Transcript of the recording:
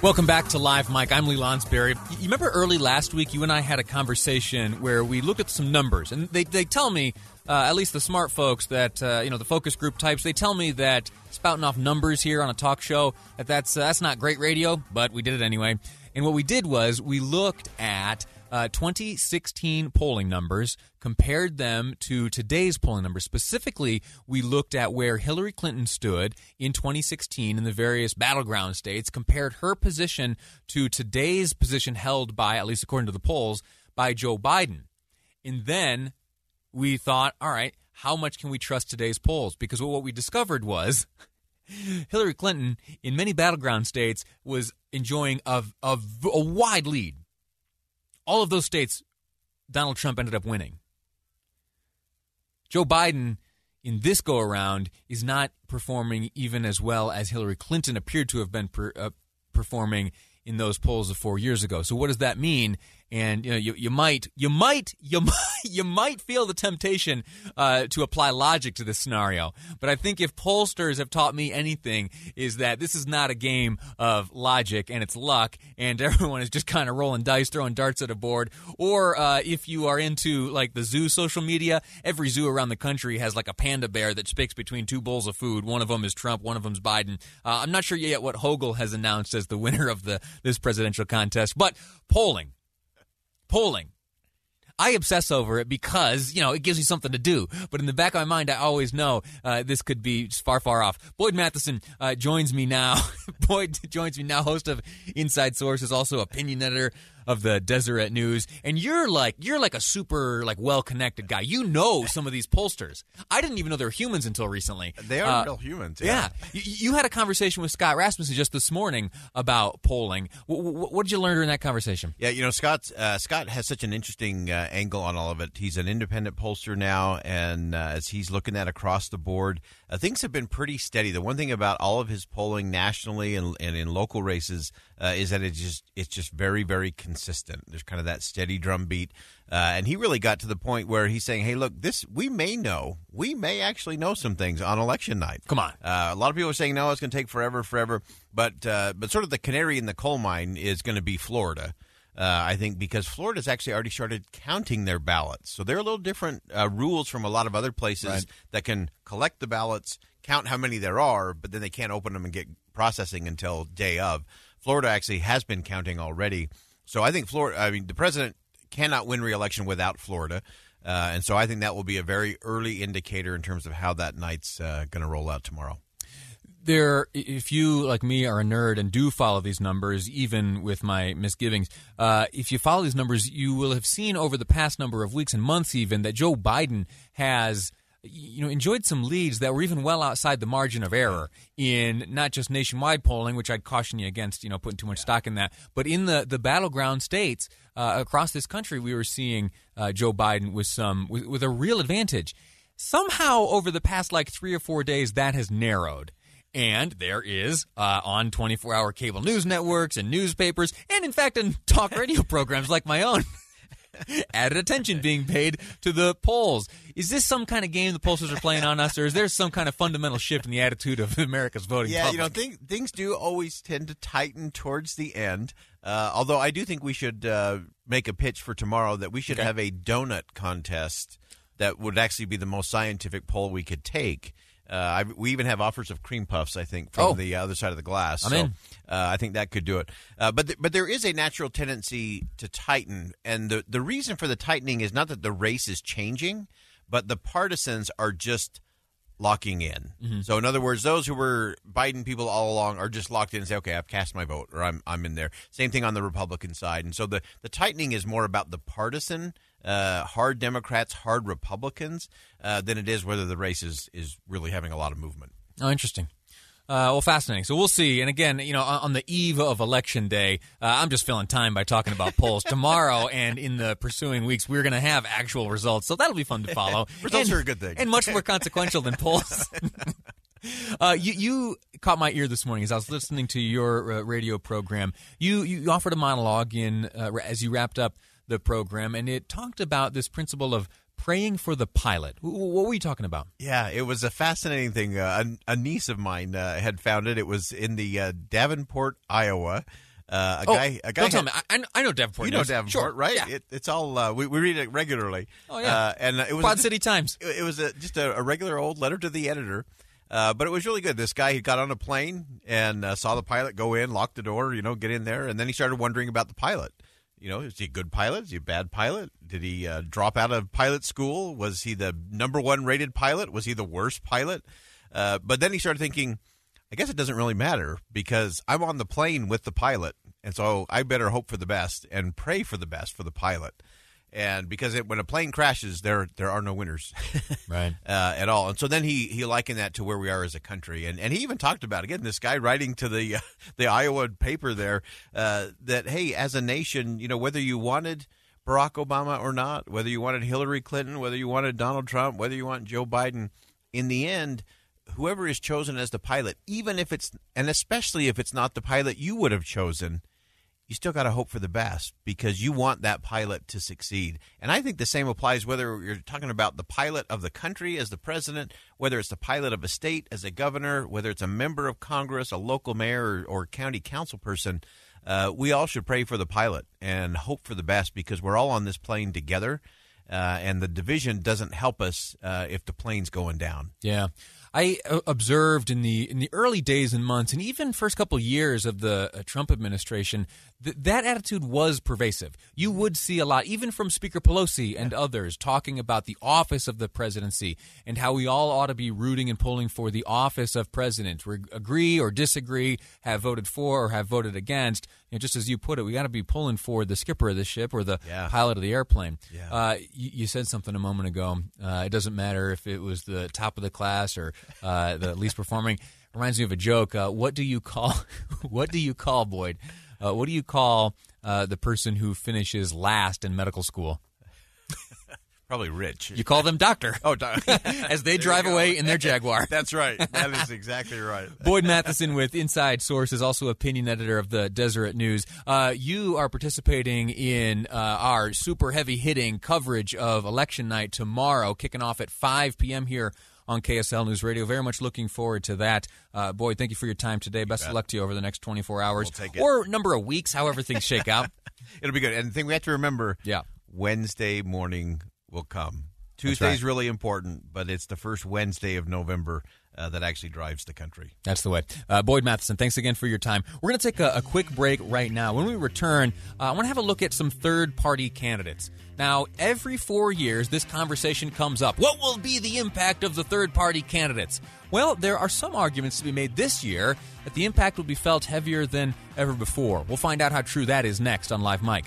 Welcome back to Live Mic. I'm Lee Lonsberry. You remember early last week, you and I had a conversation where we looked at some numbers, and they, they tell me, uh, at least the smart folks that, uh, you know, the focus group types, they tell me that spouting off numbers here on a talk show, that that's, uh, that's not great radio, but we did it anyway. And what we did was we looked at uh, 2016 polling numbers, compared them to today's polling numbers. Specifically, we looked at where Hillary Clinton stood in 2016 in the various battleground states, compared her position to today's position held by, at least according to the polls, by Joe Biden. And then we thought, all right, how much can we trust today's polls? Because what we discovered was Hillary Clinton, in many battleground states, was enjoying a, a, a wide lead all of those states, Donald Trump ended up winning. Joe Biden, in this go around, is not performing even as well as Hillary Clinton appeared to have been per, uh, performing in those polls of four years ago. So, what does that mean? And you know you, you might you might you might you might feel the temptation uh, to apply logic to this scenario. But i think if pollsters have taught me anything is that this is not a game of logic and it's luck and everyone is just kind of rolling dice throwing darts at a board. Or uh, if you are into like the zoo social media every zoo around the country has like a panda bear that speaks between two bowls of food. One of them is trump one of them is biden. Uh, i'm not sure yet what Hogle has announced as the winner of the this presidential contest but polling polling. I obsess over it because, you know, it gives me something to do. But in the back of my mind, I always know uh, this could be far, far off. Boyd Matheson uh, joins me now. Boyd joins me now, host of Inside Sources, also opinion editor of the Deseret News, and you're like you're like a super like well connected guy. You know some of these pollsters. I didn't even know they were humans until recently. They are uh, real humans. Yeah. yeah. You, you, had a conversation with Scott Rasmussen just this morning about polling. W- w- what did you learn during that conversation? Yeah, you know Scott uh, Scott has such an interesting uh, angle on all of it. He's an independent pollster now, and uh, as he's looking at across the board, uh, things have been pretty steady. The one thing about all of his polling nationally and, and in local races uh, is that it's just it's just very very consistent. There's kind of that steady drumbeat, uh, and he really got to the point where he's saying, "Hey, look, this we may know, we may actually know some things on election night." Come on, uh, a lot of people are saying no, it's going to take forever, forever, but uh, but sort of the canary in the coal mine is going to be Florida. Uh, I think because Florida's actually already started counting their ballots, so they're a little different uh, rules from a lot of other places right. that can collect the ballots, count how many there are, but then they can't open them and get processing until day of. Florida actually has been counting already. So I think Florida. I mean, the president cannot win re-election without Florida. Uh, and so I think that will be a very early indicator in terms of how that night's uh, going to roll out tomorrow. There, if you like me are a nerd and do follow these numbers, even with my misgivings, uh, if you follow these numbers, you will have seen over the past number of weeks and months, even that Joe Biden has you know enjoyed some leads that were even well outside the margin of error in not just nationwide polling, which I'd caution you against, you know, putting too much stock in that, but in the the battleground states uh, across this country, we were seeing uh, Joe Biden with some with, with a real advantage. Somehow, over the past like three or four days, that has narrowed. And there is uh, on 24 hour cable news networks and newspapers, and in fact, in talk radio programs like my own. added attention being paid to the polls. Is this some kind of game the pollsters are playing on us, or is there some kind of fundamental shift in the attitude of America's voting yeah, public? you know, things, things do always tend to tighten towards the end. Uh, although I do think we should uh, make a pitch for tomorrow that we should okay. have a donut contest that would actually be the most scientific poll we could take. Uh, I, we even have offers of cream puffs, I think, from oh. the other side of the glass. I'm so, in. Uh, I think that could do it. Uh, but th- but there is a natural tendency to tighten, and the the reason for the tightening is not that the race is changing, but the partisans are just locking in. Mm-hmm. So in other words, those who were Biden people all along are just locked in and say, okay, I've cast my vote, or I'm I'm in there. Same thing on the Republican side, and so the the tightening is more about the partisan uh, hard Democrats, hard Republicans, uh, than it is whether the race is, is really having a lot of movement. Oh, interesting. Uh, well, fascinating. So we'll see. And again, you know, on, the eve of election day, uh, I'm just filling time by talking about polls. Tomorrow and in the pursuing weeks, we're going to have actual results. So that'll be fun to follow. results and, are a good thing. And much more consequential than polls. Uh, you, you caught my ear this morning as I was listening to your uh, radio program. You you offered a monologue in uh, as you wrapped up the program, and it talked about this principle of praying for the pilot. What were you talking about? Yeah, it was a fascinating thing. Uh, a, a, niece of mine uh, had found it. It was in the uh, Davenport, Iowa. Uh, a oh, guy, a guy. Don't had, tell me. I, I, know Davenport. You know. Davenport, sure. right? Yeah. It, it's all uh, we, we read it regularly. Oh yeah. Uh, and it was Quad City Times. It, it was a, just a, a, regular old letter to the editor. Uh, but it was really good. This guy, he got on a plane and uh, saw the pilot go in, lock the door, you know, get in there, and then he started wondering about the pilot. You know, is he a good pilot? Is he a bad pilot? Did he uh, drop out of pilot school? Was he the number one rated pilot? Was he the worst pilot? Uh, but then he started thinking, I guess it doesn't really matter because I'm on the plane with the pilot, and so I better hope for the best and pray for the best for the pilot and because it, when a plane crashes, there there are no winners, right, uh, at all. And so then he he likened that to where we are as a country, and and he even talked about again this guy writing to the uh, the Iowa paper there uh, that hey, as a nation, you know whether you wanted Barack Obama or not, whether you wanted Hillary Clinton, whether you wanted Donald Trump, whether you want Joe Biden, in the end. Whoever is chosen as the pilot, even if it's, and especially if it's not the pilot you would have chosen, you still got to hope for the best because you want that pilot to succeed. And I think the same applies whether you're talking about the pilot of the country as the president, whether it's the pilot of a state as a governor, whether it's a member of Congress, a local mayor, or, or county council person. Uh, we all should pray for the pilot and hope for the best because we're all on this plane together. Uh, and the division doesn't help us uh, if the plane's going down. Yeah. I uh, observed in the in the early days and months, and even first couple years of the uh, Trump administration, th- that attitude was pervasive. You would see a lot, even from Speaker Pelosi and others, talking about the office of the presidency and how we all ought to be rooting and pulling for the office of president. We agree or disagree, have voted for or have voted against. You know, just as you put it, we got to be pulling for the skipper of the ship or the yeah. pilot of the airplane. Yeah. Uh, you, you, said something a moment ago. Uh, it doesn't matter if it was the top of the class or uh, the least performing. Reminds me of a joke. Uh, what do you call? what do you call Boyd? Uh, what do you call uh, the person who finishes last in medical school? Probably rich. You call them doctor. Oh, doc- as they drive away in their Jaguar. That's right. That is exactly right. Boyd Matheson with Inside Source is also opinion editor of the Deseret News. Uh, you are participating in uh, our super heavy hitting coverage of election night tomorrow, kicking off at 5 p.m. here on KSL News Radio. Very much looking forward to that. Uh, Boyd, thank you for your time today. Best of luck to you over the next 24 hours we'll or number of weeks, however things shake out. It'll be good. And the thing we have to remember yeah. Wednesday morning will come. Tuesday's right. really important, but it's the first Wednesday of November uh, that actually drives the country. That's the way. Uh, Boyd Matheson, thanks again for your time. We're going to take a, a, quick break right now. When we return, uh, I want to have a look at some third party candidates. Now, every four years, this conversation comes up. What will be the impact of the third party candidates? Well, there are some arguments to be made this year that the impact will be felt heavier than ever before. We'll find out how true that is next on Live Mic.